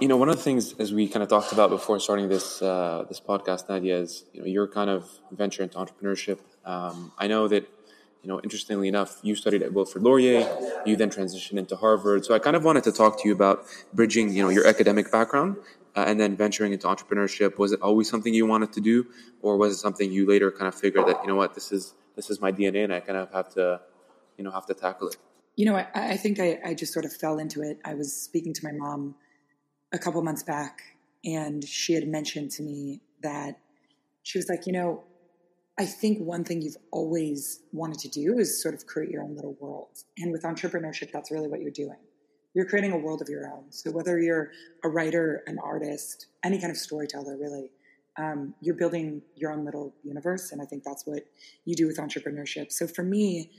you know, one of the things as we kind of talked about before starting this uh, this podcast, Nadia, is you know your kind of venture into entrepreneurship. Um, I know that you know, interestingly enough, you studied at Wilfrid Laurier. You then transitioned into Harvard. So I kind of wanted to talk to you about bridging, you know, your academic background uh, and then venturing into entrepreneurship. Was it always something you wanted to do, or was it something you later kind of figured that you know what this is this is my DNA and I kind of have to, you know, have to tackle it? You know, I, I think I, I just sort of fell into it. I was speaking to my mom a couple months back, and she had mentioned to me that she was like, you know, I think one thing you've always wanted to do is sort of create your own little world. And with entrepreneurship, that's really what you're doing. You're creating a world of your own. So whether you're a writer, an artist, any kind of storyteller, really, um, you're building your own little universe. And I think that's what you do with entrepreneurship. So for me,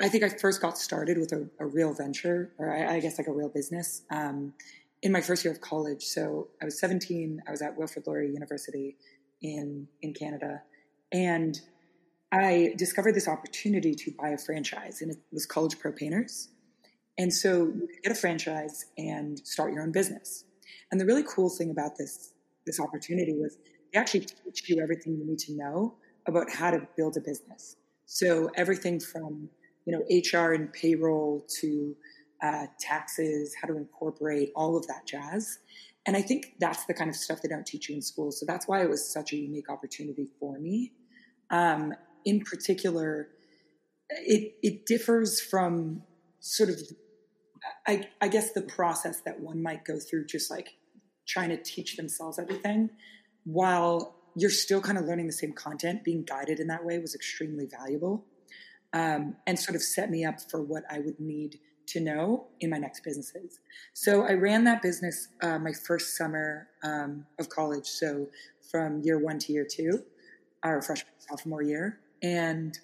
I think I first got started with a, a real venture, or I, I, guess like a real business, um, in my first year of college. So I was 17. I was at Wilfrid Laurier University in in Canada, and I discovered this opportunity to buy a franchise, and it was College Pro Painters. And so you could get a franchise and start your own business. And the really cool thing about this this opportunity was they actually teach you everything you need to know about how to build a business. So everything from you know HR and payroll to uh, taxes, how to incorporate all of that jazz. And I think that's the kind of stuff they don't teach you in school. So that's why it was such a unique opportunity for me. Um, in particular, it, it differs from sort of, I, I guess, the process that one might go through, just like trying to teach themselves everything, while you're still kind of learning the same content. Being guided in that way was extremely valuable um, and sort of set me up for what I would need to know in my next businesses. So I ran that business uh, my first summer um, of college, so from year one to year two, our freshman sophomore year, and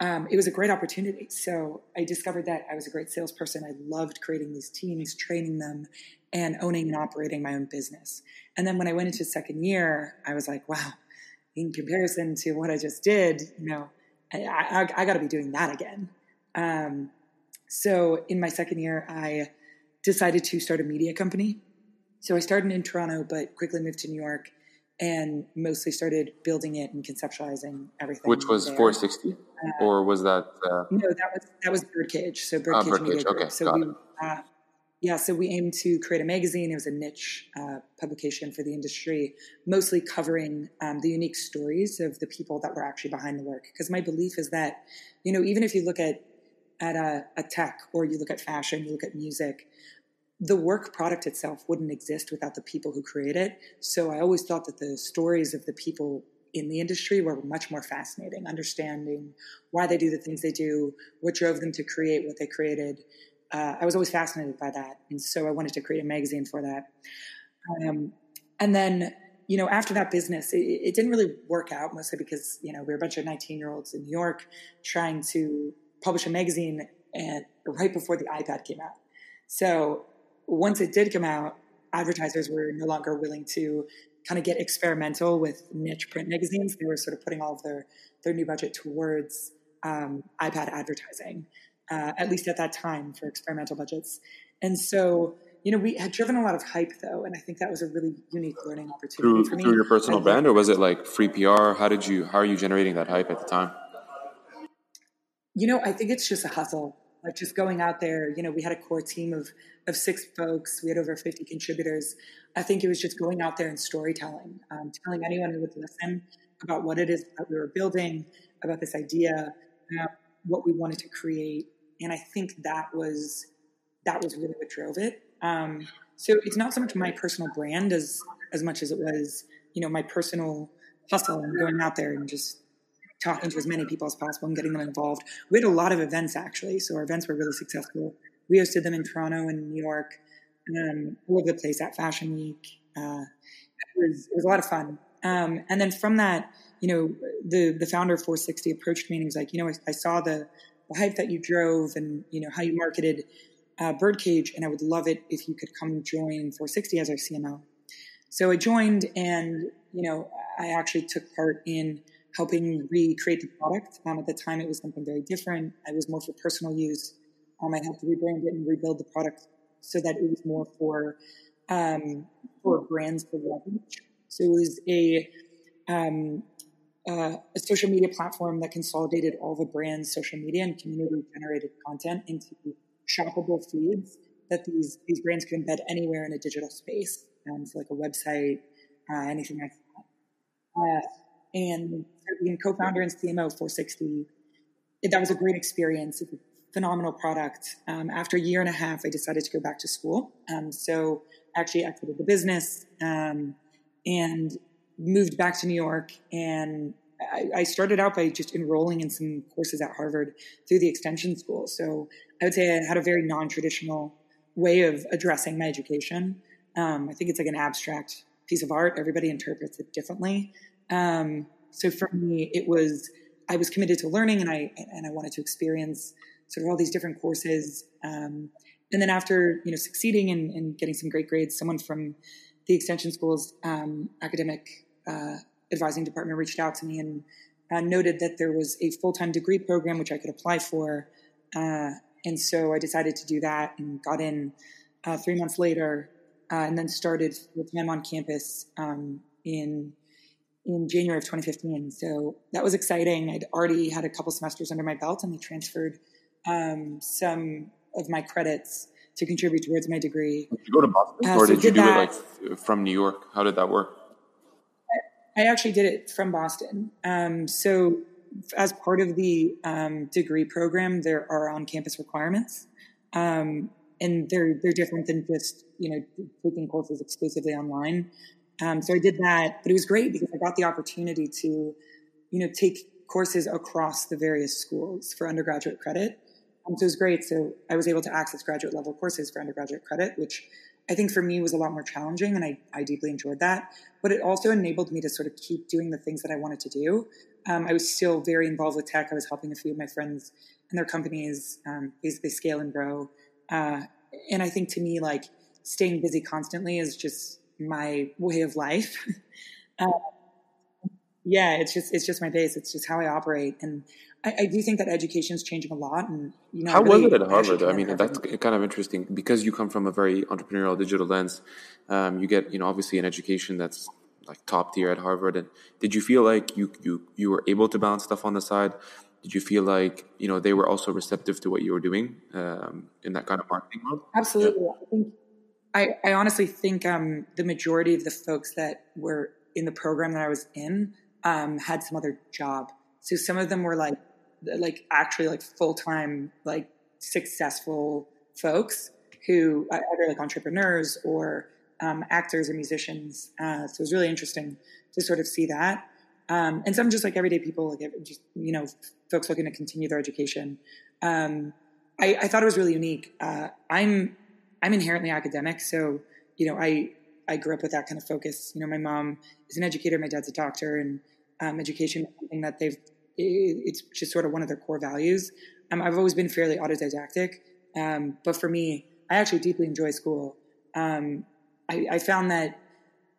um, it was a great opportunity. So I discovered that I was a great salesperson. I loved creating these teams, training them, and owning and operating my own business. And then when I went into second year, I was like, wow, in comparison to what I just did, you know, I, I, I got to be doing that again. Um, so in my second year, I decided to start a media company. So I started in Toronto, but quickly moved to New York and mostly started building it and conceptualizing everything. Which was there. 460, uh, or was that? Uh... No, that was that was Birdcage. So Birdcage, uh, Birdcage. Media Group. Okay, so we. Uh, yeah, so we aimed to create a magazine. It was a niche uh, publication for the industry, mostly covering um, the unique stories of the people that were actually behind the work. Because my belief is that, you know, even if you look at at a, a tech or you look at fashion, you look at music, the work product itself wouldn't exist without the people who create it. So I always thought that the stories of the people in the industry were much more fascinating, understanding why they do the things they do, what drove them to create what they created. Uh, I was always fascinated by that. And so I wanted to create a magazine for that. Um, and then, you know, after that business, it, it, didn't really work out mostly because, you know, we were a bunch of 19 year olds in New York trying to publish a magazine and right before the iPad came out. So once it did come out, advertisers were no longer willing to kind of get experimental with niche print magazines. They were sort of putting all of their their new budget towards um, iPad advertising, uh, at least at that time for experimental budgets. And so, you know, we had driven a lot of hype though, and I think that was a really unique learning opportunity through, for me. Through your personal brand, or was it like free PR? How did you? How are you generating that hype at the time? You know, I think it's just a hustle. Like just going out there, you know, we had a core team of of six folks. We had over 50 contributors. I think it was just going out there and storytelling, um, telling anyone who would listen about what it is that we were building, about this idea, about what we wanted to create. And I think that was that was really what drove it. Um, so it's not so much my personal brand as as much as it was, you know, my personal hustle and going out there and just talking to as many people as possible and getting them involved. We had a lot of events actually, so our events were really successful. We hosted them in Toronto and New York, um, all over the place at Fashion Week. Uh, it, was, it was a lot of fun. Um, and then from that, you know, the the founder of 460 approached me and he was like, you know, I, I saw the, the hype that you drove and you know how you marketed uh, Birdcage, and I would love it if you could come join 460 as our CMO. So I joined, and you know, I actually took part in helping recreate the product. Um, at the time, it was something very different. I was more for personal use. Um, I helped rebrand it and rebuild the product so that it was more for um, for brands to leverage. So it was a um, uh, a social media platform that consolidated all the brand's social media and community generated content into shoppable feeds that these these brands could embed anywhere in a digital space, um, so like a website, uh, anything like that. Uh, and being co-founder and CMO of 460, that was a great experience. A phenomenal product. Um, after a year and a half, I decided to go back to school. Um, so actually exited the business um, and moved back to New York. And I, I, started out by just enrolling in some courses at Harvard through the extension school. So I would say I had a very non-traditional way of addressing my education. Um, I think it's like an abstract piece of art. Everybody interprets it differently. Um, so for me, it was I was committed to learning, and I and I wanted to experience sort of all these different courses. Um, and then after you know succeeding and, and, getting some great grades, someone from the extension school's um, academic uh, advising department reached out to me and uh, noted that there was a full time degree program which I could apply for. Uh, and so I decided to do that and got in uh, three months later, uh, and then started full time on campus um, in in January of 2015. So that was exciting. I'd already had a couple semesters under my belt, and they transferred um, some of my credits to contribute towards my degree. Did you go to Boston, uh, or so did you do that, it like from New York? How did that work? I, I actually did it from Boston. Um, so as part of the um, degree program, there are on-campus requirements, um, and they're they're different than just you know taking courses exclusively online. Um, so I did that, but it was great because I got the opportunity to, you know, take courses across the various schools for undergraduate credit. Um, so it was great. So I was able to access graduate level courses for undergraduate credit, which I think for me was a lot more challenging, and I, I deeply enjoyed that. But it also enabled me to sort of keep doing the things that I wanted to do. Um, I was still very involved with tech. I was helping a few of my friends and their companies um, basically scale and grow. Uh, and I think to me, like staying busy constantly is just my way of life. uh, yeah, it's just it's just my base. It's just how I operate, and I, I do think that education is changing a lot. And you know, how really was it at Harvard? I mean, that's kind of interesting because you come from a very entrepreneurial digital lens. Um, you get you know obviously an education that's like top tier at Harvard. And did you feel like you you you were able to balance stuff on the side? Did you feel like you know they were also receptive to what you were doing um, in that kind of marketing world? Absolutely. Yeah. I think I, I honestly think um, the majority of the folks that were in the program that I was in um, had some other job. So some of them were like, like actually like full time, like successful folks who uh, either like entrepreneurs or um, actors or musicians. Uh, so it was really interesting to sort of see that. Um, and some just like everyday people, like just you know, folks looking to continue their education. Um, I, I, thought it was really unique. Uh, I'm I'm inherently academic, so you know, I I grew up with that kind of focus. You know, my mom is an educator, my dad's a doctor, and um, education is something that they've. It's just sort of one of their core values. Um, I've always been fairly autodidactic, um, but for me, I actually deeply enjoy school. Um, I, I found that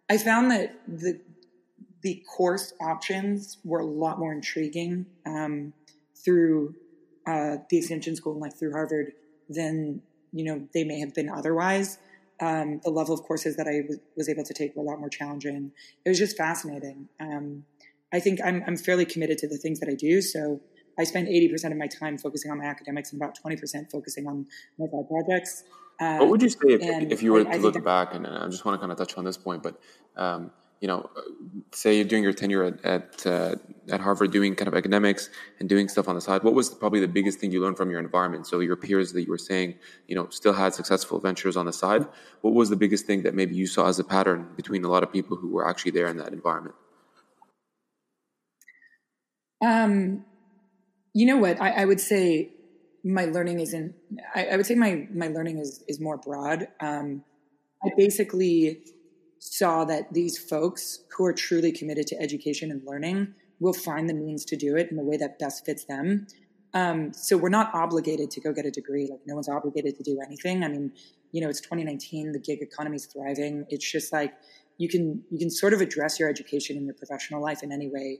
I found that the the course options were a lot more intriguing um, through uh, the extension school and like through Harvard than you know they may have been otherwise. Um, the level of courses that I w- was able to take were a lot more challenging. It was just fascinating. Um, I think I'm, I'm fairly committed to the things that I do. So I spend 80% of my time focusing on my academics and about 20% focusing on my side projects. Uh, what would you say if, if you were I, to I look back? And I just want to kind of touch on this point, but um, you know, say you're doing your tenure at at, uh, at, Harvard, doing kind of academics and doing stuff on the side. What was probably the biggest thing you learned from your environment? So your peers that you were saying, you know, still had successful ventures on the side. What was the biggest thing that maybe you saw as a pattern between a lot of people who were actually there in that environment? Um, you know what? I, I would say my learning isn't. I, I, would say my my learning is is more broad. Um, I basically saw that these folks who are truly committed to education and learning will find the means to do it in the way that best fits them. Um, so we're not obligated to go get a degree. Like no one's obligated to do anything. I mean, you know, it's 2019. The gig economy is thriving. It's just like you can you can sort of address your education and your professional life in any way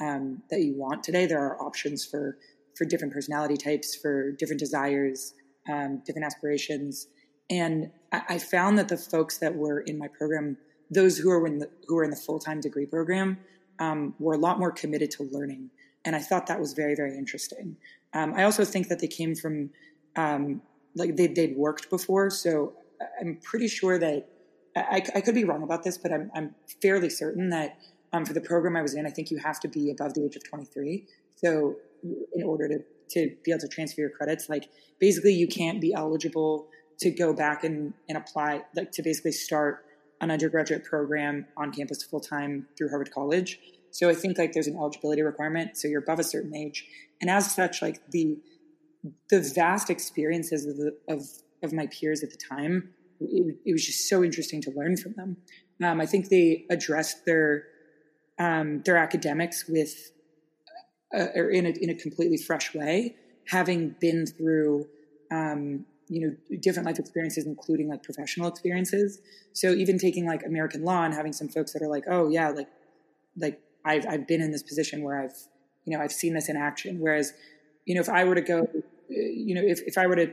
um, that you want today. There are options for for different personality types, for different desires, um, different aspirations, And I, found that the folks that were in my program, those who are in the who are in the full time degree program, um, were a lot more committed to learning, and I thought that was very very interesting. Um, I also think that they came from um, like they they'd worked before, so I'm pretty sure that I, I could be wrong about this, but I'm I'm fairly certain that um, for the program I was in, I think you have to be above the age of 23. So in order to to be able to transfer your credits, like basically you can't be eligible to go back and, and apply, like to basically start an undergraduate program on campus full time through Harvard College. So I think like there's an eligibility requirement. So you're above a certain age, and as such, like the the vast experiences of the, of of my peers at the time, it, it was just so interesting to learn from them. Um, I think they addressed their um, their academics with uh, or in a in a completely fresh way, having been through um, you know different life experiences including like professional experiences. So even taking like american law and having some folks that are like oh yeah like like i've i've been in this position where i've you know i've seen this in action. Whereas you know if i were to go you know if, if i were to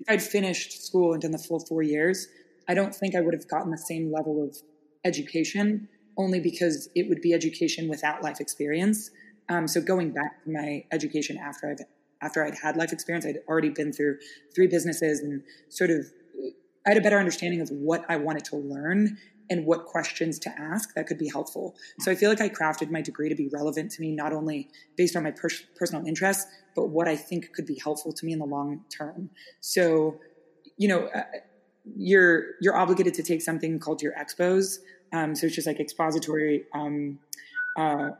if i'd finished school and done the full four years i don't think i would have gotten the same level of education only because it would be education without life experience. Um, so going back to my education after i've after I'd had life experience, I'd already been through three businesses and sort of I had a better understanding of what I wanted to learn and what questions to ask that could be helpful. So I feel like I crafted my degree to be relevant to me, not only based on my per- personal interests, but what I think could be helpful to me in the long term. So, you know, uh, you're you're obligated to take something called your expos. Um, so it's just like expository um, uh,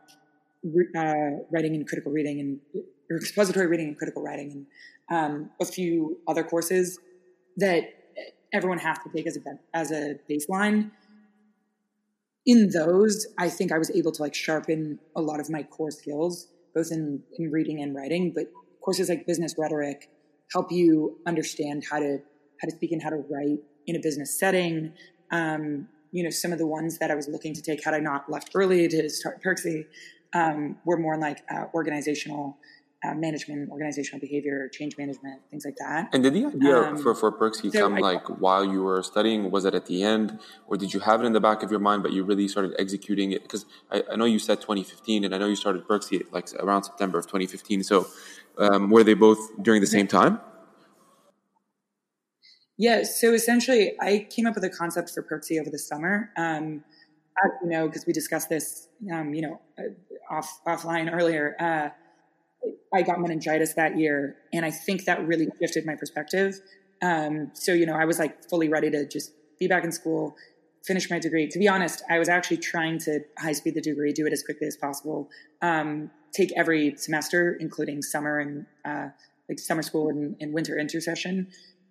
re- uh, writing and critical reading and or expository reading and critical writing and um, a few other courses that everyone has to take as a as a baseline. In those, I think I was able to like sharpen a lot of my core skills, both in, in reading and writing. But courses like business rhetoric help you understand how to how to speak and how to write in a business setting. Um, you know, some of the ones that I was looking to take had I not left early to start Perksy um, were more like uh, organizational uh, management, organizational behavior, change management, things like that. And did the idea um, for, for Perksy so come I, like while you were studying? Was it at the end, or did you have it in the back of your mind, but you really started executing it? Because I, I know you said 2015, and I know you started Perksy like around September of 2015. So um, were they both during the same time? Yeah. So essentially, I came up with a concept for Perksy over the summer. Um, as you know, because we discussed this, um, you know, uh, off offline earlier. Uh, I got meningitis that year, and I think that really shifted my perspective. Um, so you know, I was like fully ready to just be back in school, finish my degree. To be honest, I was actually trying to high speed the degree, do it as quickly as possible, um, take every semester, including summer and uh, like summer school and, and winter intersession.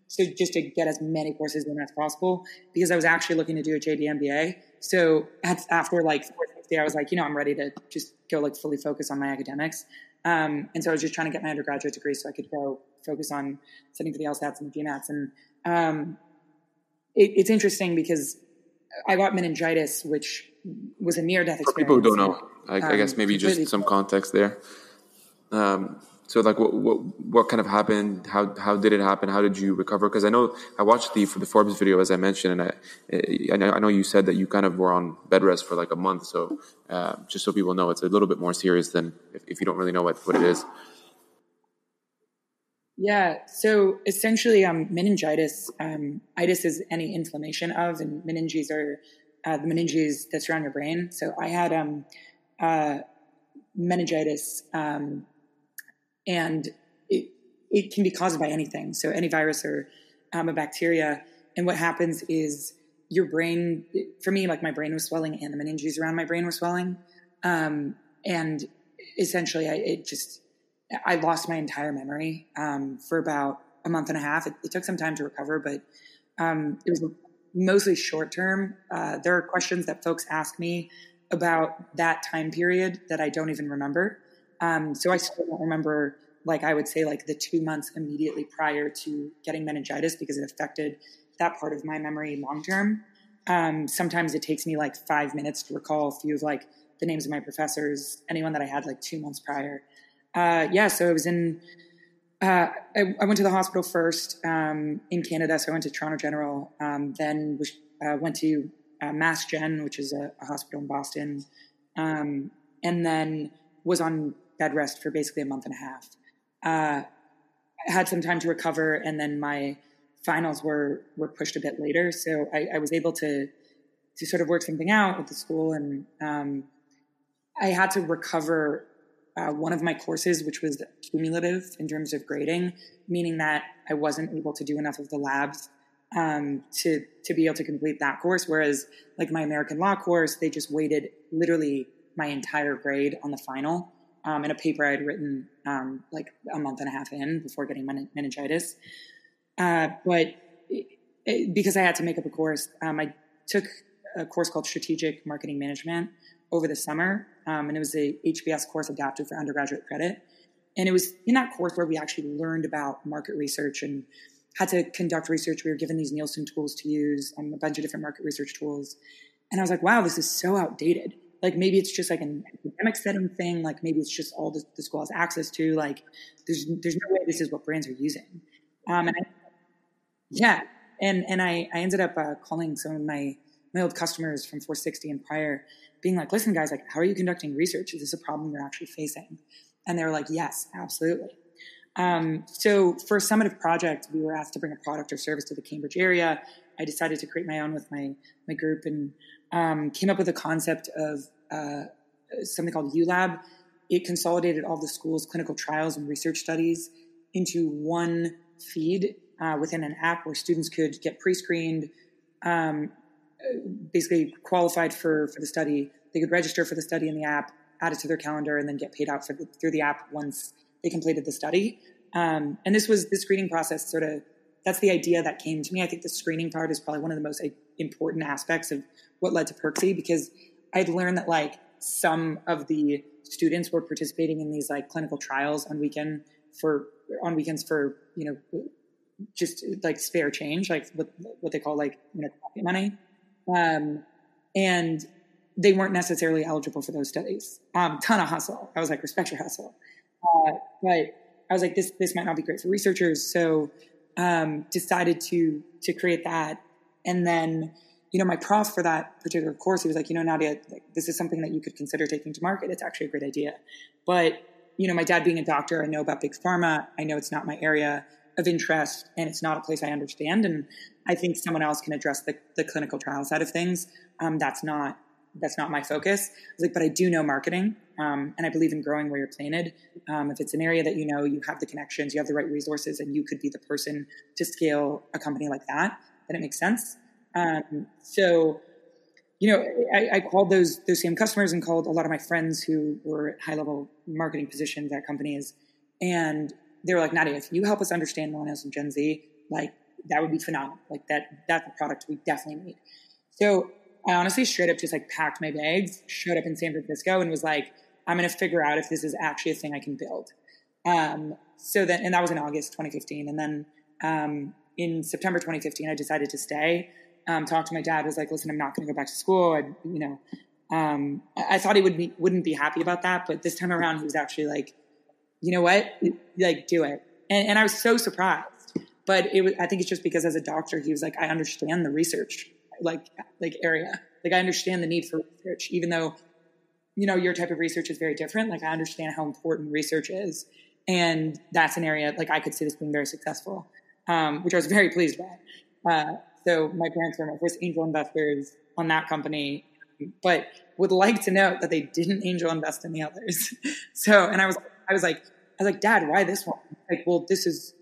So just to get as many courses in as possible, because I was actually looking to do a JD MBA. So after like 460, I was like, you know, I'm ready to just go like fully focus on my academics. Um, and so I was just trying to get my undergraduate degree so I could go focus on studying for the LSATs and the GMATs. And um, it, it's interesting because I got meningitis, which was a near death experience. For people who don't know, I, um, I guess maybe just some context there. Um, so like what, what what kind of happened? How how did it happen? How did you recover? Because i know i watched the for the forbes video as i mentioned and i i know you said that you kind of were on bed rest for like a month. So uh, just so people know it's a little bit more serious than if, if you don't really know what, what it is. Yeah. So essentially um, meningitis um, itis is any inflammation of and meninges are uh, the meninges that surround your brain. So i had um, uh, meningitis um, and it, it can be caused by anything. So any virus or um, a bacteria. And what happens is your brain, for me, like my brain was swelling and the meninges around my brain were swelling. Um, and essentially I, it just, I lost my entire memory, um, for about a month and a half. It, it took some time to recover, but, um, it was mostly short term. Uh, there are questions that folks ask me about that time period that I don't even remember. Um, so I still don't remember, like I would say, like the two months immediately prior to getting meningitis because it affected that part of my memory long term. Um, sometimes it takes me like five minutes to recall a few of like the names of my professors, anyone that I had like two months prior. Uh, yeah, so it was in Uh, I, I, went to the hospital first um, in Canada, so I went to Toronto General. Um, then was, uh, went to uh, Mass Gen, which is a, a hospital in Boston, um, and then was on bed rest for basically a month and a half. Uh, I had some time to recover, and then my finals were were pushed a bit later, so I, I was able to to sort of work something out with the school, and um, I had to recover uh, one of my courses, which was cumulative in terms of grading, meaning that I wasn't able to do enough of the labs um, to to be able to complete that course. Whereas, like my American law course, they just weighted literally my entire grade on the final um, in a paper I had written um, like a month and a half in before getting men- meningitis. Uh, but it, it, because I had to make up a course, um, I took a course called Strategic Marketing Management over the summer, um, and it was a HBS course adapted for undergraduate credit. And it was in that course where we actually learned about market research and had to conduct research. We were given these Nielsen tools to use, um, a bunch of different market research tools. And I was like, wow, this is so outdated. Like maybe it's just like an academic setting thing. Like maybe it's just all the, the school has access to. Like there's there's no way this is what brands are using. Um, and I, yeah, and and I I ended up uh, calling some of my my old customers from 460 and prior, being like, listen, guys, like, how are you conducting research? Is this a problem you're actually facing? And they were like, yes, absolutely. Um, so for a summative project, we were asked to bring a product or service to the Cambridge area. I decided to create my own with my my group and um, came up with a concept of uh, something called ULab. It consolidated all the school's clinical trials and research studies into one feed uh, within an app where students could get pre-screened, um, basically qualified for for the study. They could register for the study in the app, add it to their calendar, and then get paid out the, through the app once they completed the study. Um, and this was the screening process. Sort of that's the idea that came to me. I think the screening part is probably one of the most important aspects of what led to Perksy because I'd learned that like some of the students were participating in these like clinical trials on weekend for on weekends for you know just like spare change, like what what they call like you know pocket money, um, and they weren't necessarily eligible for those studies. Um, ton of hustle. I was like, respect your hustle, uh, but I was like, this this might not be great for researchers, so um, decided to to create that, and then you know my prof for that particular course, he was like, you know, Nadia, like, this is something that you could consider taking to market. It's actually a great idea, but you know, my dad being a doctor, I know about big pharma. I know it's not my area of interest and it's not a place I understand. And I think someone else can address the, the clinical trial side of things. Um, that's not that's not my focus. I was like, but I do know marketing, um, and I believe in growing where you're planted. Um, if it's an area that you know, you have the connections, you have the right resources, and you could be the person to scale a company like that, then it makes sense. Um, so, you know, I, I, called those those same customers and called a lot of my friends who were at high level marketing positions at companies, and they were like, Nadia, if you help us understand millennials and Gen Z, like that would be phenomenal. Like that, that's a product we definitely need. So I honestly straight up just like packed my bags, showed up in San Francisco and was like, I'm going to figure out if this is actually a thing I can build. Um, so then, and that was in August 2015. And then um, in September 2015, I decided to stay. Um, talked to my dad, was like, listen, I'm not going to go back to school. I, you know, um, I, I thought he would be, wouldn't be happy about that. But this time around, he was actually like, you know what? Like, do it. And, and I was so surprised. But it was, I think it's just because as a doctor, he was like, I understand the research, like, like area. Like, I understand the need for research, even though, you know, your type of research is very different. Like, I understand how important research is. And that's an area, like, I could see this being very successful, um, which I was very pleased by. Uh, so my parents were my first angel investors on that company, but would like to note that they didn't angel invest in the others. so, and I was, I was like, I was like, Dad, why this one? Like, well, this is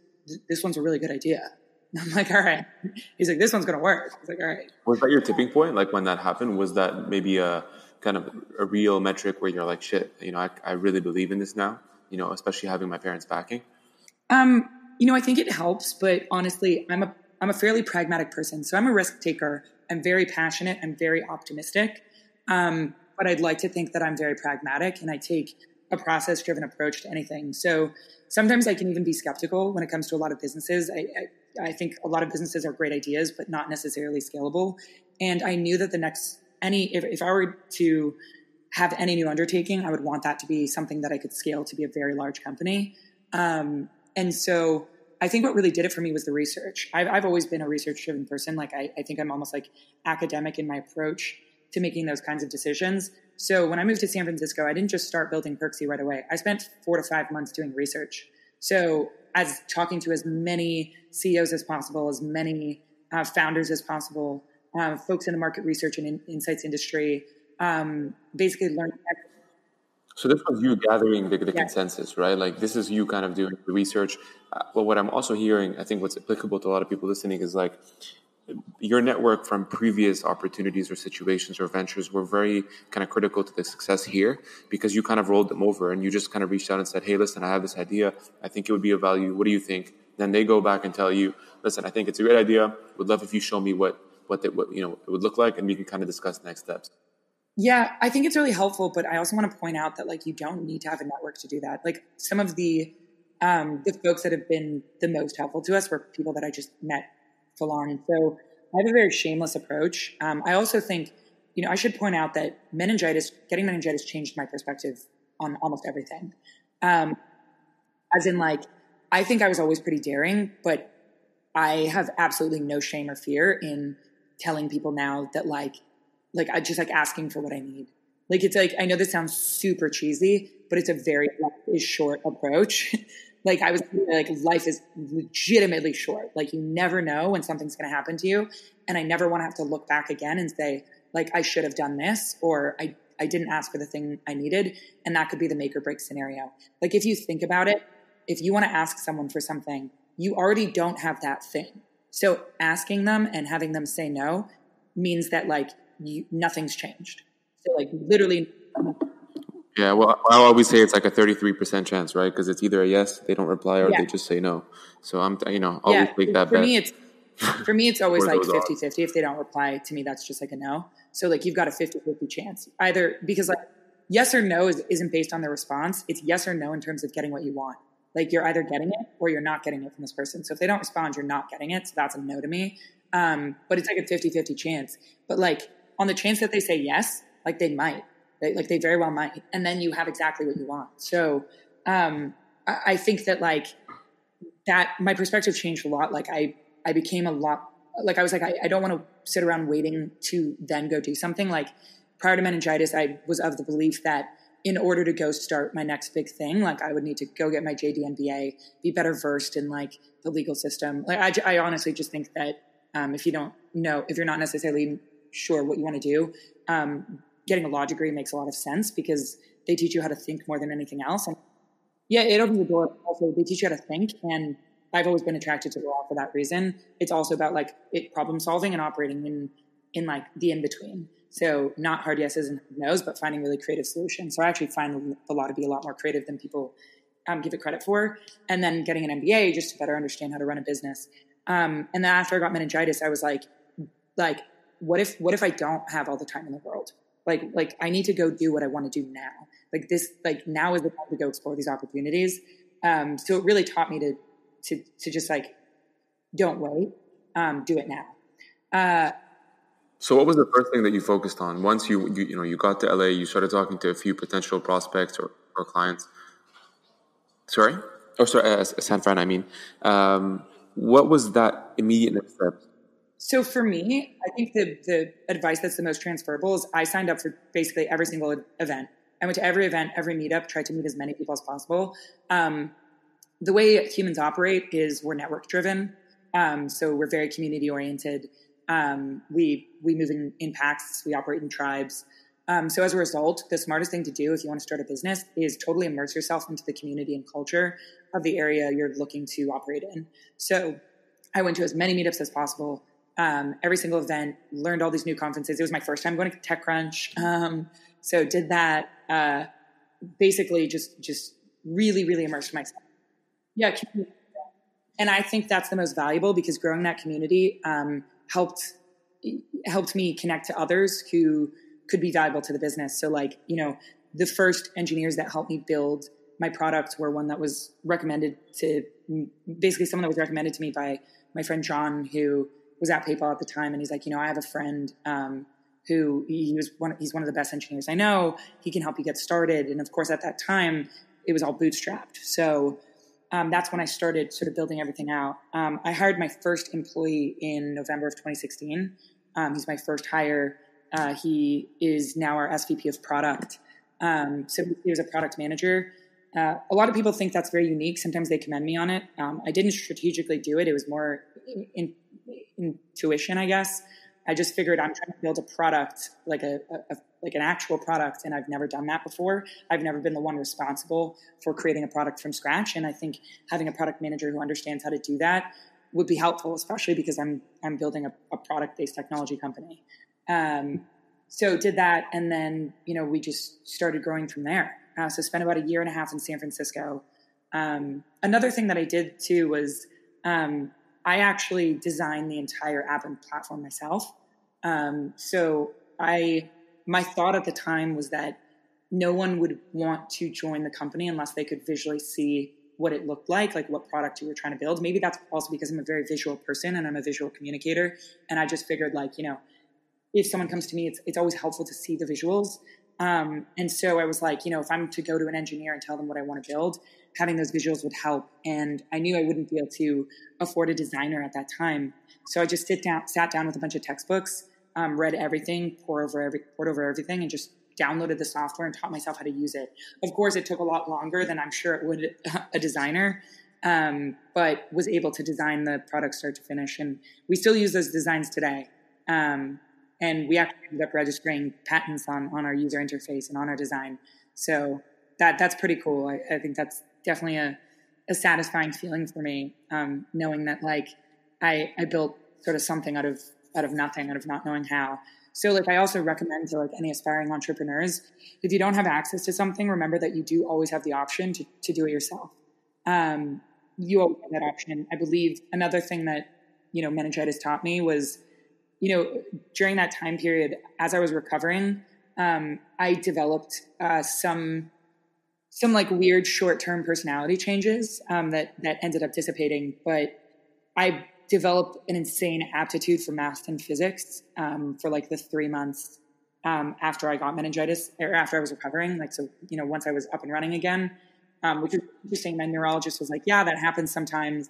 this one's a really good idea. And I'm like, all right. He's like, this one's gonna work. I was like, all right. Was that your tipping point? Like when that happened, was that maybe a kind of a real metric where you're like, shit, you know, I, I really believe in this now. You know, especially having my parents backing. Um, you know, I think it helps, but honestly, I'm a I'm a fairly pragmatic person, so I'm a risk taker. I'm very passionate. I'm very optimistic. Um, but I'd like to think that I'm very pragmatic, and I take a process driven approach to anything. So sometimes I can even be skeptical when it comes to a lot of businesses. I, I, I, think a lot of businesses are great ideas, but not necessarily scalable. And I knew that the next, any, if, if I were to have any new undertaking, I would want that to be something that I could scale to be a very large company. Um, and so I think what really did it for me was the research. I've, I've always been a research driven person. Like I, I think I'm almost like academic in my approach to making those kinds of decisions. So when I moved to San Francisco, I didn't just start building Perksy right away. I spent four to five months doing research. So as talking to as many CEOs as possible, as many uh, founders as possible, uh, folks in the market research and in, insights industry, um, basically learning. So this was you gathering the, the consensus, right? Like this is you kind of doing the research. Uh, but what I'm also hearing, I think what's applicable to a lot of people listening is like your network from previous opportunities or situations or ventures were very kind of critical to the success here because you kind of rolled them over and you just kind of reached out and said, Hey, listen, I have this idea. I think it would be of value. What do you think? Then they go back and tell you, listen, I think it's a great idea. Would love if you show me what, what, the, what you know, it would look like and we can kind of discuss next steps. Yeah, I think it's really helpful, but I also want to point out that like you don't need to have a network to do that. Like some of the um, the folks that have been the most helpful to us were people that I just met full on. So I have a very shameless approach. Um, I also think, you know, I should point out that meningitis, getting meningitis changed my perspective on almost everything. Um, as in, like, I think I was always pretty daring, but I have absolutely no shame or fear in telling people now that, like, like I just like asking for what I need. Like it's like I know this sounds super cheesy, but it's a very is short approach. like I was like life is legitimately short. Like you never know when something's going to happen to you, and I never want to have to look back again and say like I should have done this or I I didn't ask for the thing I needed, and that could be the make or break scenario. Like if you think about it, if you want to ask someone for something, you already don't have that thing. So asking them and having them say no means that like you, nothing's changed. So like literally. Yeah, well, I always say it's like a thirty-three percent chance, right? Because it's either a yes, they don't reply, or yeah. they just say no. So I'm, you know, always yeah. make that for bet. me. It's for me, it's always like 50-50. If they don't reply to me, that's just like a no. So like you've got a 50-50 chance either because like yes or no is, isn't based on the response. It's yes or no in terms of getting what you want. Like you're either getting it or you're not getting it from this person. So if they don't respond, you're not getting it. So that's a no to me. Um, but it's like a 50-50 chance. But like on the chance that they say yes, like they might, they, like they very well might, and then you have exactly what you want. So um, I, I think that like that my perspective changed a lot. Like I I became a lot like I was like I, I don't want to sit around waiting to then go do something. Like prior to meningitis, I was of the belief that in order to go start my next big thing, like I would need to go get my JD MBA, be better versed in like the legal system. Like I, I honestly just think that um, if you don't know, if you're not necessarily sure what you want to do, um, getting a law degree makes a lot of sense because they teach you how to think more than anything else. And yeah, it opens the door. Also, they teach you how to think, and I've always been attracted to law for that reason. It's also about like it problem solving and operating in in like the in between. So not hard yeses and nos, but finding really creative solutions. So I actually find the law to be a lot more creative than people um, give it credit for. And then getting an MBA just to better understand how to run a business. Um, and then after I got meningitis, I was like, like what if what if I don't have all the time in the world? Like like I need to go do what I want to do now. Like this like now is the time to go explore these opportunities. Um, so it really taught me to to to just like don't wait, um, do it now. Uh, so what was the first thing that you focused on once you, you you know you got to LA? You started talking to a few potential prospects or, or clients. Sorry, or sorry, uh, San Fran. I mean, um, what was that immediate next step? So for me, I think the the advice that's the most transferable is I signed up for basically every single event. I went to every event, every meetup, tried to meet as many people as possible. Um, the way humans operate is we're network driven, um, so we're very community oriented. Um, we we move in, in packs, we operate in tribes. Um, so as a result, the smartest thing to do if you want to start a business is totally immerse yourself into the community and culture of the area you're looking to operate in. So I went to as many meetups as possible um, every single event, learned all these new conferences. It was my first time going to TechCrunch. Um, so did that, uh, basically just, just really, really immersed myself. Yeah. And I think that's the most valuable because growing that community, um, helped, helped me connect to others who could be valuable to the business. So like, you know, the first engineers that helped me build my product were one that was recommended to basically someone that was recommended to me by my friend John, who was at PayPal at the time, and he's like, you know, I have a friend um, who he was one. He's one of the best engineers I know. He can help you get started. And of course, at that time, it was all bootstrapped. So um, that's when I started sort of building everything out. Um, I hired my first employee in November of 2016. Um, he's my first hire. Uh, he is now our SVP of product. Um, so he was a product manager. Uh, a lot of people think that's very unique. Sometimes they commend me on it. Um, I didn't strategically do it. It was more in, in, intuition, I guess. I just figured I'm trying to build a product, like a, a, like an actual product, and I've never done that before. I've never been the one responsible for creating a product from scratch, and I think having a product manager who understands how to do that would be helpful, especially because I'm I'm building a, a product based technology company. Um, so did that, and then you know we just started growing from there. Uh, so spent about a year and a half in San Francisco. Um, another thing that I did too was um, I actually designed the entire app and platform myself. Um, so I, my thought at the time was that no one would want to join the company unless they could visually see what it looked like, like what product you were trying to build. Maybe that's also because I'm a very visual person and I'm a visual communicator. And I just figured like, you know, if someone comes to me, it's, it's always helpful to see the visuals. Um, and so I was like, you know, if I'm to go to an engineer and tell them what I want to build, having those visuals would help. And I knew I wouldn't be able to afford a designer at that time. So I just sit down, sat down with a bunch of textbooks, um, read everything, pour over every, poured over everything, and just downloaded the software and taught myself how to use it. Of course, it took a lot longer than I'm sure it would a designer, um, but was able to design the product start to finish. And we still use those designs today. Um, and we actually ended up registering patents on, on our user interface and on our design. So that that's pretty cool. I, I think that's definitely a, a satisfying feeling for me, um, knowing that like I, I built sort of something out of out of nothing, out of not knowing how. So like I also recommend to like any aspiring entrepreneurs, if you don't have access to something, remember that you do always have the option to, to do it yourself. Um, you always have that option. I believe another thing that, you know, meningitis taught me was, you know, during that time period, as I was recovering, um, I developed uh, some some like weird short term personality changes um, that that ended up dissipating. But I developed an insane aptitude for math and physics um, for like the three months um, after I got meningitis or after I was recovering. Like so, you know, once I was up and running again, um, which is interesting. My neurologist was like, "Yeah, that happens sometimes."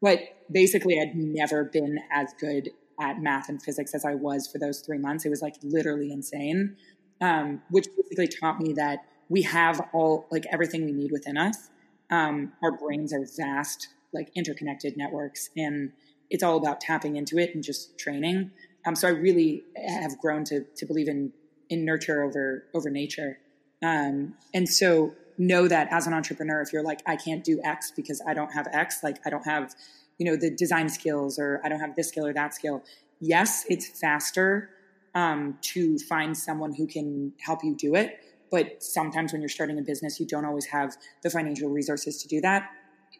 But basically, I'd never been as good at math and physics as I was for those three months. It was like literally insane, um, which basically taught me that we have all like everything we need within us. Um, our brains are vast, like interconnected networks, and it's all about tapping into it and just training. Um, so I really have grown to to believe in in nurture over over nature, um, and so know that as an entrepreneur, if you're like I can't do X because I don't have X, like I don't have you know the design skills or I don't have this skill or that skill. Yes, it's faster um, to find someone who can help you do it but sometimes when you're starting a business, you don't always have the financial resources to do that.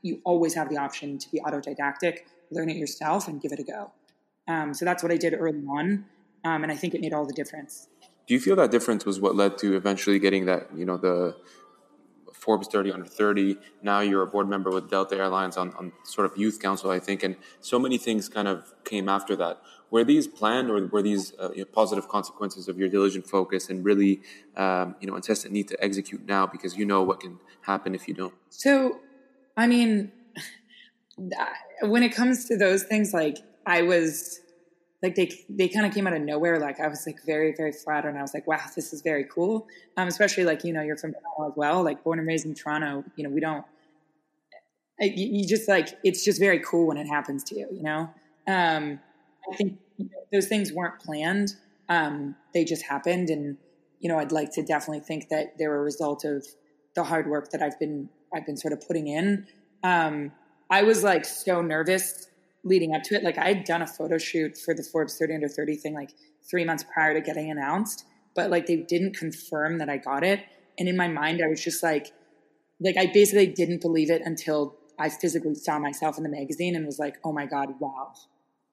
You always have the option to be autodidactic, learn it yourself, and give it a go. Um, so that's what I did early on, um, and I think it made all the difference. Do you feel that difference was what led to eventually getting that, you know, the Forbes 30 under 30. Now you're a board member with Delta Airlines on, on sort of youth council, I think, and so many things kind of came after that. Were these planned, or were these uh, you know, positive consequences of your diligent focus and really, um, you know, incessant need to execute now because you know what can happen if you don't? So, I mean, when it comes to those things, like I was like they they kind of came out of nowhere. Like I was like very very flattered, and I was like, wow, this is very cool. Um, especially like you know you're from Toronto as well, like born and raised in Toronto. You know we don't. You, you just like it's just very cool when it happens to you. You know, um, I think those things weren't planned. Um, they just happened, and you know I'd like to definitely think that they were a result of the hard work that I've been I've been sort of putting in. Um, I was like so nervous leading up to it. Like I had done a photo shoot for the Forbes 30 under 30 thing like three months prior to getting announced, but like they didn't confirm that I got it. And in my mind, I was just like, like I basically didn't believe it until I physically saw myself in the magazine and was like, oh my God, wow.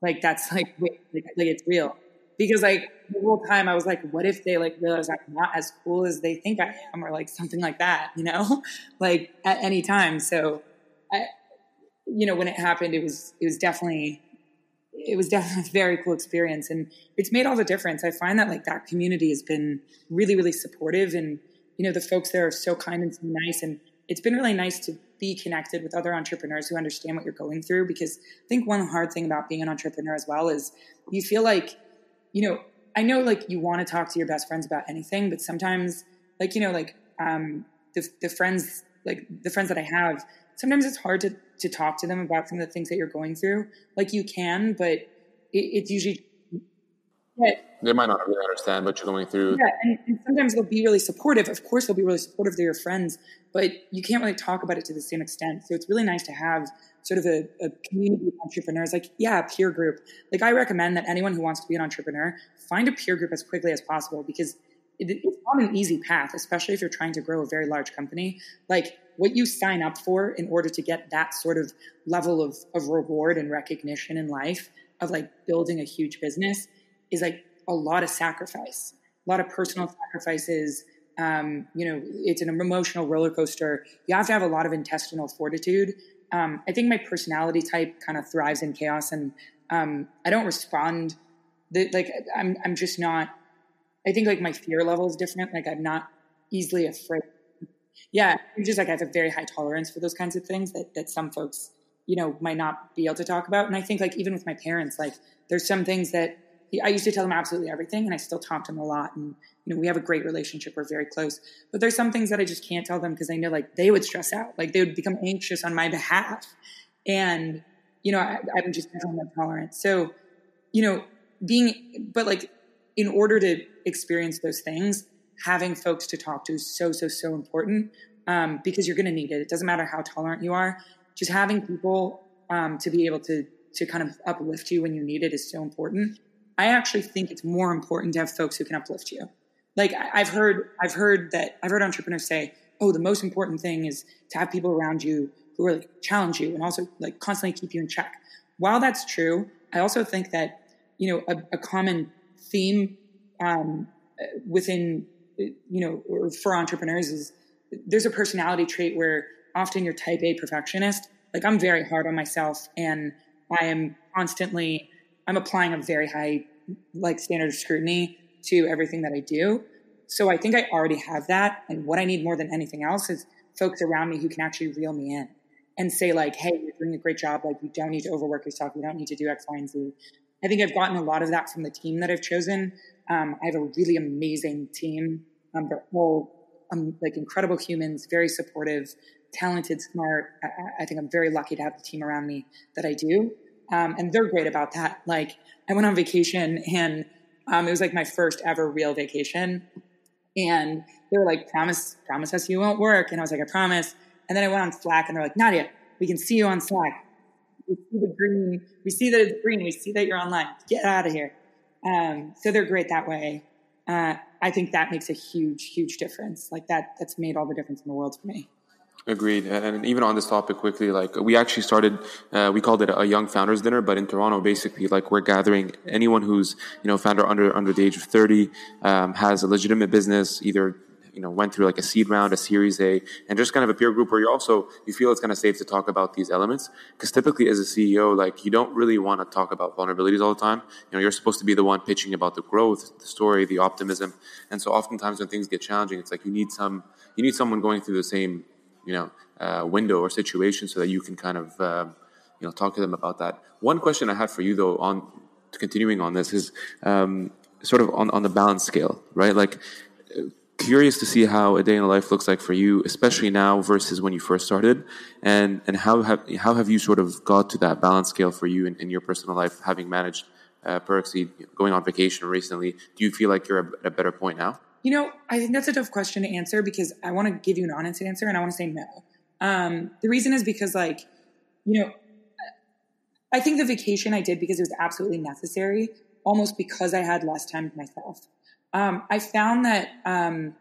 Like that's like, wait, like, like it's real. Because like the whole time I was like, what if they like realize I'm not as cool as they think I am or like something like that, you know, like at any time. So I, you know, when it happened, it was it was definitely it was definitely a very cool experience, and it's made all the difference. I find that like that community has been really really supportive, and you know the folks there are so kind and so nice, and it's been really nice to be connected with other entrepreneurs who understand what you're going through. Because I think one hard thing about being an entrepreneur as well is you feel like, you know, I know like you want to talk to your best friends about anything, but sometimes like, you know, like um the the friends like the friends that I have, sometimes it's hard to to talk to them about some of the things that you're going through. Like you can, but it, it's usually yeah. they might not really understand what you're going through. Yeah, and, and, sometimes they'll be really supportive. Of course, they'll be really supportive. They're your friends, but you can't really talk about it to the same extent. So it's really nice to have sort of a, a community of entrepreneurs, like yeah, a peer group. Like I recommend that anyone who wants to be an entrepreneur find a peer group as quickly as possible because it, it's not an easy path, especially if you're trying to grow a very large company. Like what you sign up for in order to get that sort of level of, of reward and recognition in life of like building a huge business is like a lot of sacrifice, a lot of personal sacrifices. Um, you know, it's an emotional roller coaster. You have to have a lot of intestinal fortitude. Um, I think my personality type kind of thrives in chaos, and um, I don't respond. The, like I'm, I'm just not. I think like my fear level is different. Like I'm not easily afraid. Yeah, I'm just like I have a very high tolerance for those kinds of things that that some folks, you know, might not be able to talk about. And I think like even with my parents, like there's some things that I used to tell them absolutely everything, and I still talk to them a lot. And you know, we have a great relationship; we're very close. But there's some things that I just can't tell them because I know like they would stress out, like they would become anxious on my behalf, and you know, I, am just definitely tolerant. So, you know, being, but like, in order to experience those things, having folks to talk to is so so so important um, because you're going to need it. It doesn't matter how tolerant you are; just having people um, to be able to to kind of uplift you when you need it is so important. I actually think it's more important to have folks who can uplift you. Like I've heard, I've heard that I've heard entrepreneurs say, "Oh, the most important thing is to have people around you who like challenge you and also like constantly keep you in check." While that's true, I also think that you know a, a common theme um, within you know for entrepreneurs is there's a personality trait where often you're type A perfectionist. Like I'm very hard on myself, and I am constantly I'm applying a very high like standard of scrutiny to everything that I do. So I think I already have that. And what I need more than anything else is folks around me who can actually reel me in and say like, Hey, you're doing a great job. Like you don't need to overwork yourself. You don't need to do X, Y, and Z. I think I've gotten a lot of that from the team that I've chosen. Um, I have a really amazing team. Um, they're all um, like incredible humans, very supportive, talented, smart. I, I think I'm very lucky to have the team around me that I do. Um, and they're great about that. Like I went on vacation and um, it was like my first ever real vacation. And they were like, promise, promise us you won't work. And I was like, I promise. And then I went on Slack and they're like, Nadia, we can see you on Slack. We see the green. We see that it's green. We see that you're online. Get out of here. Um, so they're great that way. Uh, I think that makes a huge, huge difference. Like that, that's made all the difference in the world for me. Agreed. And even on this topic quickly, like we actually started, uh, we called it a young founders dinner, but in Toronto, basically, like we're gathering anyone who's, you know, founder under, under the age of 30, um, has a legitimate business, either, you know, went through like a seed round, a series A, and just kind of a peer group where you also, you feel it's kind of safe to talk about these elements. Cause typically as a CEO, like you don't really want to talk about vulnerabilities all the time. You know, you're supposed to be the one pitching about the growth, the story, the optimism. And so oftentimes when things get challenging, it's like you need some, you need someone going through the same you know uh, window or situation so that you can kind of uh, you know talk to them about that. One question I have for you though on continuing on this is um, sort of on on the balance scale, right? Like curious to see how a day in the life looks like for you, especially now versus when you first started, and and how have how have you sort of got to that balance scale for you in, in your personal life, having managed uh, Perksy, going on vacation recently? Do you feel like you're at a better point now? You know, I think that's a tough question to answer because I want to give you an honest answer and I want to say no. Um, the reason is because, like, you know, I think the vacation I did because it was absolutely necessary, almost because I had less time to myself. Um, I found that, um,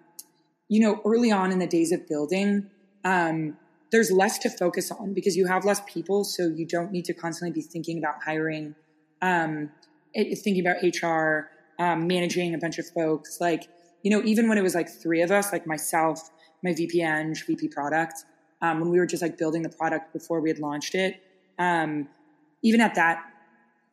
you know, early on in the days of building, um, there's less to focus on because you have less people, so you don't need to constantly be thinking about hiring, um, thinking about HR, um, managing a bunch of folks. Like, you know, even when it was like three of us, like myself, my VP Eng, VP product, um, when we were just like building the product before we had launched it, even at that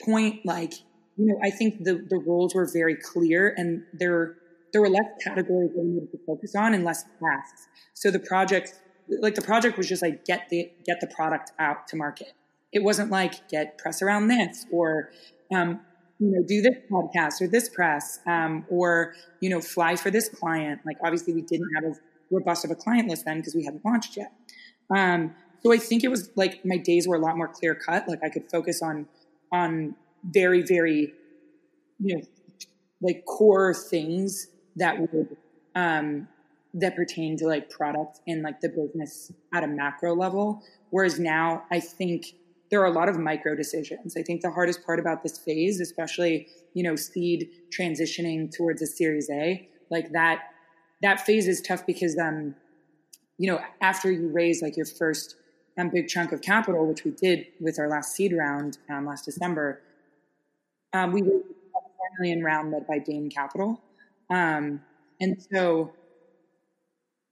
point, like, you know, I think the, the roles were very clear and there, there were less categories that we needed to focus on and less tasks. So the project, like the project was just like get the get the product out to market. It wasn't like get press around this or um, you know do this podcast or this press um, or you know fly for this client. Like obviously we didn't have as robust of a client list then because we hadn't launched yet. Um, so I think it was like my days were a lot more clear cut. Like I could focus on on very very you know like core things that would um, that pertain to like product and like the business at a macro level. Whereas now I think there are a lot of micro decisions. I think the hardest part about this phase, especially, you know, seed transitioning towards a series A, like that, that phase is tough because, um, you know, after you raise like your first um, big chunk of capital, which we did with our last seed round um, last December, um, we raised a four million round led by Bain Capital. Um, and so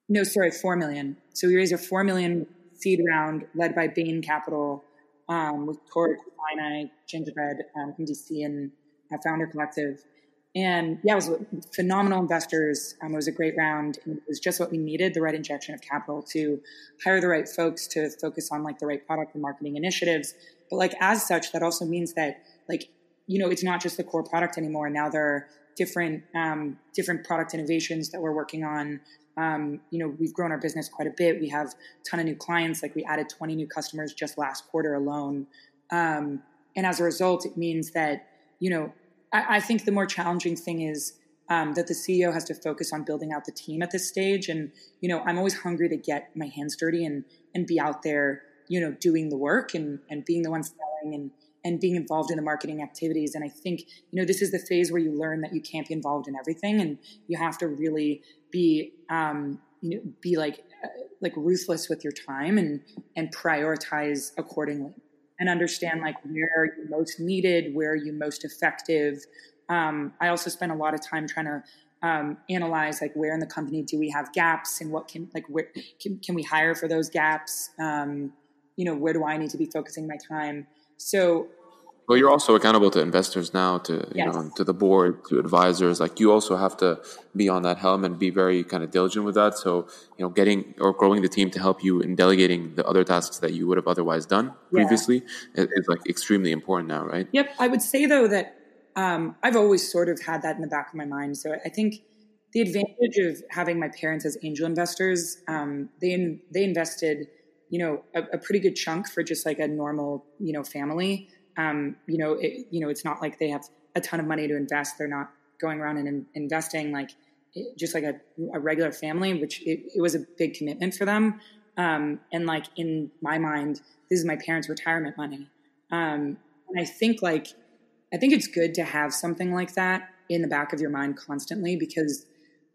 no, sorry, four million. So we raised a four million seed round led by Bain Capital um, with Torch, Sinai, Gingerbread um, from DC, and uh, Founder Collective. And yeah, it was phenomenal investors. Um, it was a great round, and it was just what we needed: the right injection of capital to hire the right folks to focus on like the right product and marketing initiatives. But like as such, that also means that like you know it's not just the core product anymore. Now there are different um, different product innovations that we're working on um, you know, we've grown our business quite a bit. We have a ton of new clients. Like we added 20 new customers just last quarter alone. Um, and as a result, it means that, you know, I, I think the more challenging thing is um, that the CEO has to focus on building out the team at this stage. And, you know, I'm always hungry to get my hands dirty and, and be out there, you know, doing the work and, and being the one selling and, and being involved in the marketing activities. And I think, you know, this is the phase where you learn that you can't be involved in everything and you have to really be, um, you know, be like, uh, like ruthless with your time and, and prioritize accordingly and understand like where you're most needed, where you're most effective. Um, I also spend a lot of time trying to um, analyze like where in the company do we have gaps and what can like where can, can we hire for those gaps um, you know where do i need to be focusing my time so well, you're also accountable to investors now, to you yes. know, to the board, to advisors. Like you also have to be on that helm and be very kind of diligent with that. So you know, getting or growing the team to help you in delegating the other tasks that you would have otherwise done previously is, is, like extremely important now, right? Yep. I would say though that um, I've always sort of had that in the back of my mind. So I think the advantage of having my parents as angel investors, um, they in, they invested, you know, a, a pretty good chunk for just like a normal, you know, family um, you know, it, you know, it's not like they have a ton of money to invest. They're not going around and in, investing like just like a, a, regular family, which it, it, was a big commitment for them. Um, and like in my mind, this is my parents' retirement money. Um, and I think like I think it's good to have something like that in the back of your mind constantly because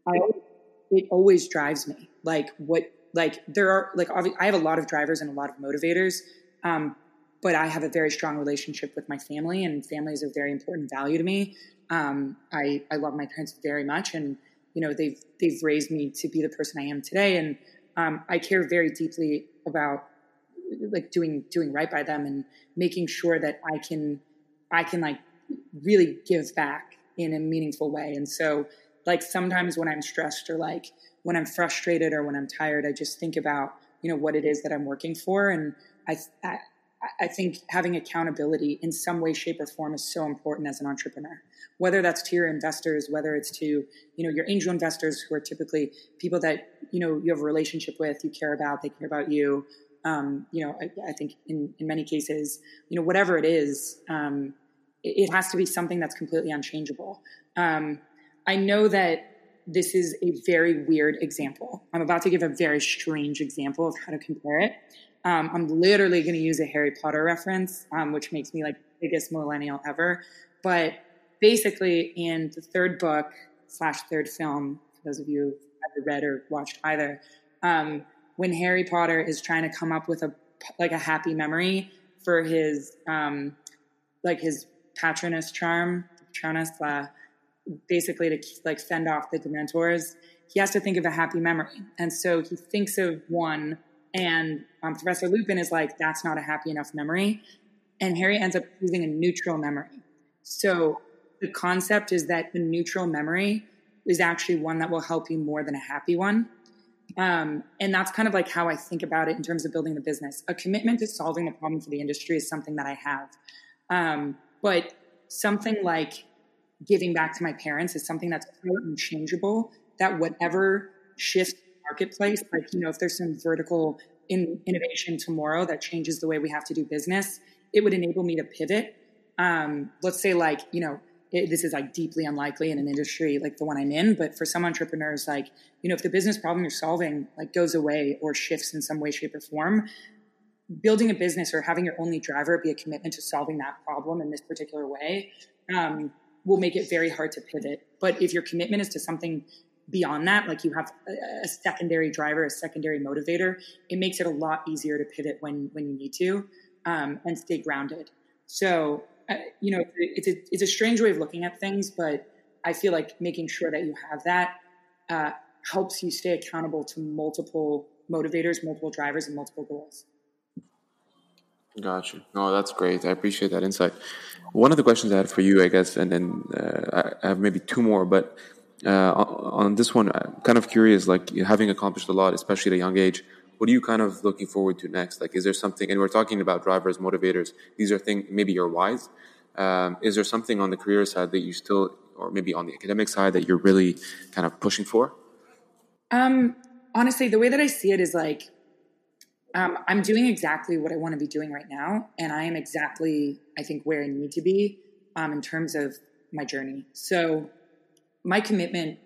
I, it always drives me. Like what like there are like I have a lot of drivers and a lot of motivators, um, but I have a very strong relationship with my family, and family is a very important value to me. Um, I, I love my parents very much, and you know they've they've raised me to be the person I am today, and um, I care very deeply about like doing doing right by them and making sure that I can I can like really give back in a meaningful way. And so, like sometimes when I'm stressed or like when I'm frustrated or when I'm tired, I just think about you know what it is that I'm working for, and I, I I think having accountability in some way, shape, or form is so important as an entrepreneur. Whether that's to your investors, whether it's to you know your angel investors, who are typically people that you know you have a relationship with, you care about, they care about you. Um, you know, I, I, think in in many cases, you know, whatever it is, um, it, it, has to be something that's completely unchangeable. Um, I know that this is a very weird example. I'm about to give a very strange example of how to compare it. Um, I'm literally going to use a Harry Potter reference, um, which makes me like biggest millennial ever. But basically, in the third book slash third film, for those of you who have read or watched either, um, when Harry Potter is trying to come up with a like a happy memory for his um, like his Patronus charm, Patronus, uh, basically to like send off the Dementors, he has to think of a happy memory, and so he thinks of one and um, Professor Lupin is like, that's not a happy enough memory. And Harry ends up choosing a neutral memory. So the concept is that the neutral memory is actually one that will help you more than a happy one. Um, and that's kind of like how I think about it in terms of building the business. A commitment to solving the problem for the industry is something that I have. Um, but something like giving back to my parents is something that's so unchangeable that whatever shifts the marketplace, like, you know, if there's some vertical in innovation tomorrow that changes the way we have to do business, it would enable me to pivot. Um, let's say, like, you know, it, this is like deeply unlikely in an industry like the one I'm in, but for some entrepreneurs, like, you know, if the business problem you're solving like goes away or shifts in some way, shape, or form, building a business or having your only driver be a commitment to solving that problem in this particular way um, will make it very hard to pivot. But if your commitment is to something beyond that, like you have a, a secondary driver, a secondary motivator, it makes it a lot easier to pivot when when you need to um, and stay grounded. So, uh, you know, it's a, it's a strange way of looking at things, but I feel like making sure that you have that uh, helps you stay accountable to multiple motivators, multiple drivers, and multiple goals. Gotcha. No, that's great. I appreciate that insight. One of the questions I had for you, I guess, and then uh, I have maybe two more, but uh, on this one, I'm kind of curious, like having accomplished a lot, especially at a young age, what are you kind of looking forward to next? Like, is there something, and we're talking about drivers, motivators, these are things, maybe your whys. Um, is there something on the career side that you still, or maybe on the academic side that you're really kind of pushing for? Um, honestly, the way that I see it is like, um, I'm doing exactly what I want to be doing right now. And I am exactly, I think, where I need to be um, in terms of my journey. So, my commitment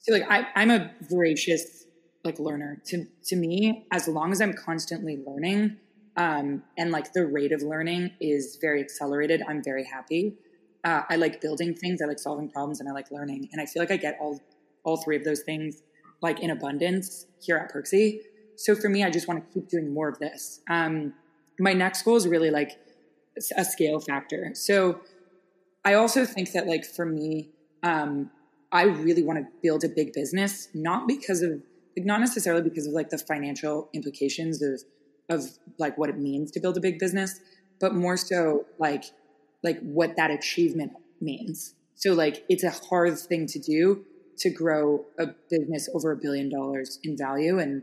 so like I, i'm a voracious like learner. To to me as long as i'm constantly learning um, and like the rate of learning is very accelerated i'm very happy. Uh, i like building things i like solving problems and i like learning. And i feel like i get all all three of those things like in abundance here at perksy. So for me i just want to keep doing more of this. Um, my next goal is really like a scale factor. So i also think that like for me um, I really want to build a big business, not because of, like, not necessarily because of like the financial implications of, of like what it means to build a big business, but more so like, like what that achievement means. So like, it's a hard thing to do to grow a business over a billion dollars in value. And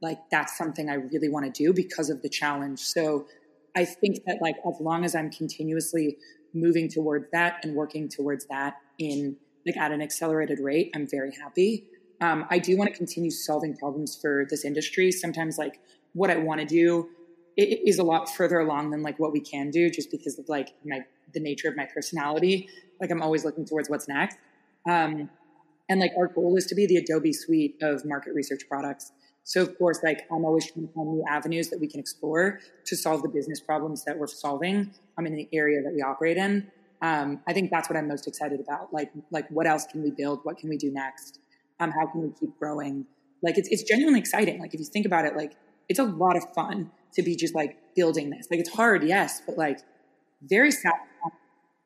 like, that's something I really want to do because of the challenge. So I think that like, as long as I'm continuously moving towards that and working towards that in like at an accelerated rate, I'm very happy. Um, I do want to continue solving problems for this industry. Sometimes, like what I want to do is a lot further along than like what we can do, just because of like my the nature of my personality. Like I'm always looking towards what's next. Um, and like our goal is to be the Adobe suite of market research products. So of course, like I'm always trying to find new avenues that we can explore to solve the business problems that we're solving um, in the area that we operate in um, I think that's what I'm most excited about. Like, like what else can we build? What can we do next? Um, how can we keep growing? Like, it's it's genuinely exciting. Like, if you think about it, like it's a lot of fun to be just like building this. Like, it's hard, yes, but like very. But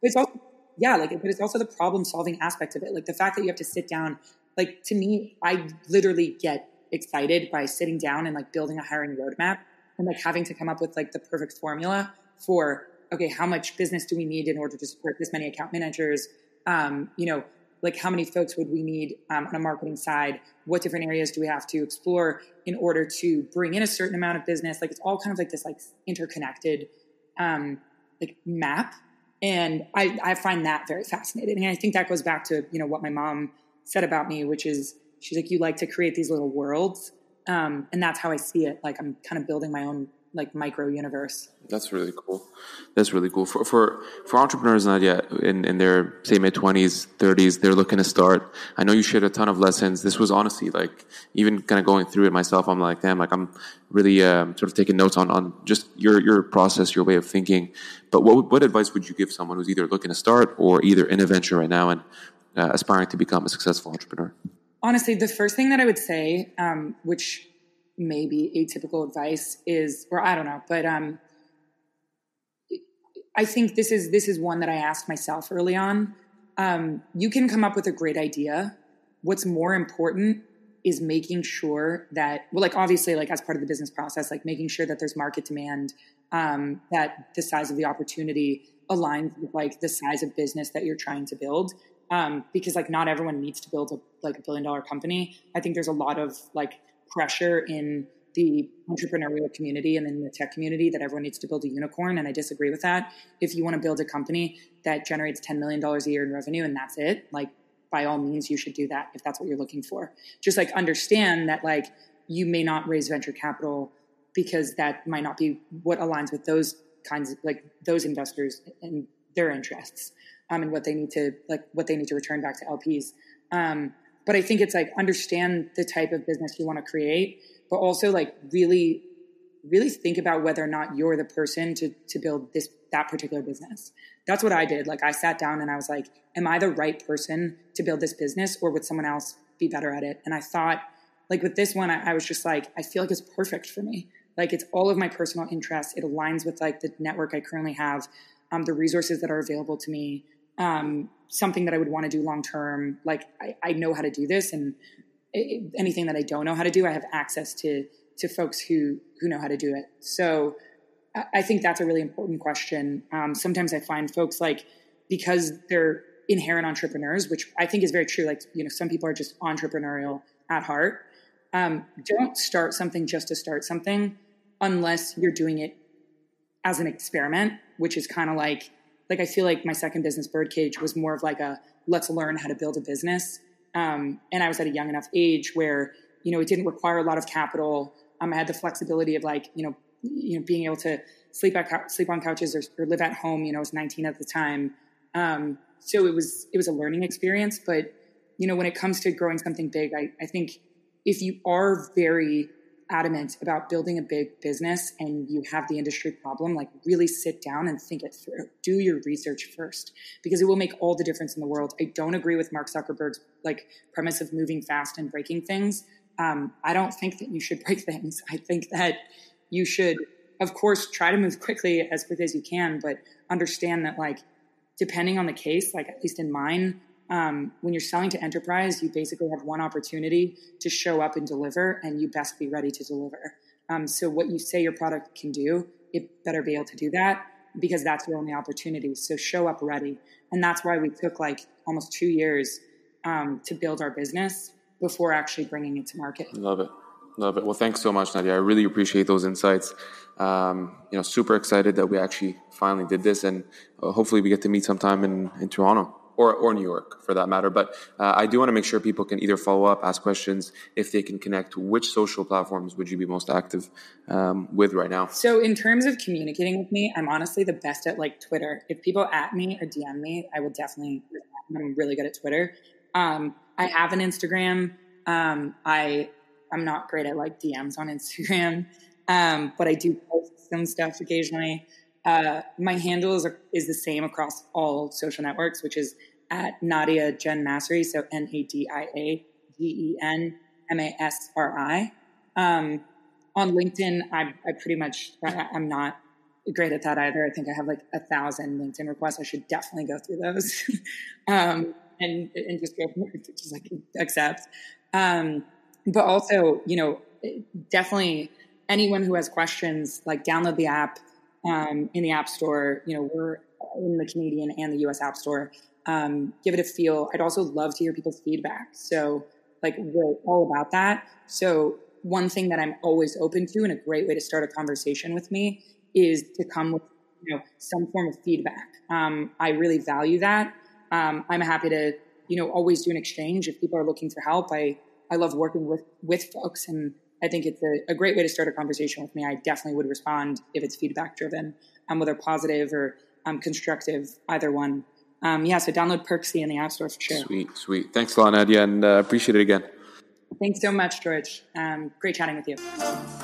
it's also yeah, like, but it's also the problem solving aspect of it. Like the fact that you have to sit down. Like to me, I literally get excited by sitting down and like building a hiring roadmap and like having to come up with like the perfect formula for okay, how much business do we need in order to support this many account managers? Um, you know, like how many folks would we need um, on a marketing side? What different areas do we have to explore in order to bring in a certain amount of business? Like it's all kind of like this like interconnected um, like map, and I, I find that very fascinating. And I think that goes back to you know what my mom said about me, which is she's like you like to create these little worlds, um, and that's how I see it. Like I'm kind of building my own like micro universe. That's really cool. That's really cool for for for entrepreneurs not yet in in their say mid twenties, thirties. They're looking to start. I know you shared a ton of lessons. This was honestly like even kind of going through it myself. I'm like, damn, like I'm really um, sort of taking notes on on just your your process, your way of thinking. But what what advice would you give someone who's either looking to start or either in a venture right now and uh, aspiring to become a successful entrepreneur? Honestly, the first thing that I would say, um, which maybe atypical advice is, or I don't know, but um, I think this is this is one that I asked myself early on. Um, you can come up with a great idea. What's more important is making sure that, well, like obviously, like as part of the business process, like making sure that there's market demand, um, that the size of the opportunity aligns with like the size of business that you're trying to build. Um, because like not everyone needs to build a like a billion dollar company. I think there's a lot of like pressure in the entrepreneurial community and in the tech community that everyone needs to build a unicorn. And I disagree with that. If you want to build a company that generates $10 million a year in revenue and that's it, like by all means, you should do that if that's what you're looking for. Just like understand that like you may not raise venture capital because that might not be what aligns with those kinds of like those investors and their interests um, and what they need to like what they need to return back to LPs. Um, but I think it's like understand the type of business you want to create but also like really really think about whether or not you're the person to to build this that particular business. That's what i did. Like i sat down and i was like am i the right person to build this business or would someone else be better at it? And i thought like with this one I, I was just like i feel like it's perfect for me. Like it's all of my personal interests. It aligns with like the network i currently have um, the resources that are available to me um, something that i would want to do long term like I, I know how to do this and anything that I don't know how to do, I have access to to folks who who know how to do it. So I think that's a really important question. Um, sometimes I find folks like because they're inherent entrepreneurs, which I think is very true. Like you know, some people are just entrepreneurial at heart. Um, don't start something just to start something unless you're doing it as an experiment, which is kind of like like I feel like my second business, Birdcage, was more of like a let's learn how to build a business um, and I was at a young enough age where, you know, it didn't require a lot of capital. Um, I had the flexibility of like, you know, you know, being able to sleep at sleep on couches or, or, live at home. You know, I was 19 at the time, um, so it was it was a learning experience. But you know, when it comes to growing something big, I, I think if you are very adamant about building a big business and you have the industry problem, like really sit down and think it through. Do your research first because it will make all the difference in the world. I don't agree with Mark Zuckerberg's like premise of moving fast and breaking things. Um, I don't think that you should break things. I think that you should, of course, try to move quickly as quick as you can, but understand that like depending on the case, like at least in mine, um, when you're selling to enterprise, you basically have one opportunity to show up and deliver, and you best be ready to deliver. Um, so, what you say your product can do, it better be able to do that because that's your only opportunity. So, show up ready. And that's why we took like almost two years um, to build our business before actually bringing it to market. Love it. Love it. Well, thanks so much, Nadia. I really appreciate those insights. Um, you know, super excited that we actually finally did this, and uh, hopefully we get to meet sometime in, in Toronto or, or New York for that matter. But uh, I do want to make sure people can either follow up, ask questions, if they can connect. Which social platforms would you be most active um, with right now? So, in terms of communicating with me, I'm honestly the best at like Twitter. If people at me or DM me, I will definitely. I'm really good at Twitter. Um, I have an Instagram. Um, I I'm not great at like DMs on Instagram, um, but I do post some stuff occasionally. Uh, my handle is, is the same across all social networks, which is at Nadia Jen Masri, so N A D I A D E N M A S R I. Um, on LinkedIn, I, I pretty much I, I'm not great at that either. I think I have like a thousand LinkedIn requests. I should definitely go through those um, and and just go just like accept. Um, but also, you know, definitely anyone who has questions, like download the app um, in the App Store. You know, we're in the Canadian and the US App Store. Um, give it a feel. I'd also love to hear people's feedback. So, like, we're all about that. So, one thing that I'm always open to and a great way to start a conversation with me is to come with you know some form of feedback. Um, I really value that. Um, I'm happy to you know always do an exchange if people are looking for help. I I love working with with folks and I think it's a, a, great way to start a conversation with me. I definitely would respond if it's feedback driven, um, whether positive or um, constructive, either one. Um, yeah, so download Perksy in the App Store for sure. Sweet, sweet. Thanks a lot, Nadia, and uh, appreciate it again. Thanks so much, George. Um, great chatting with you.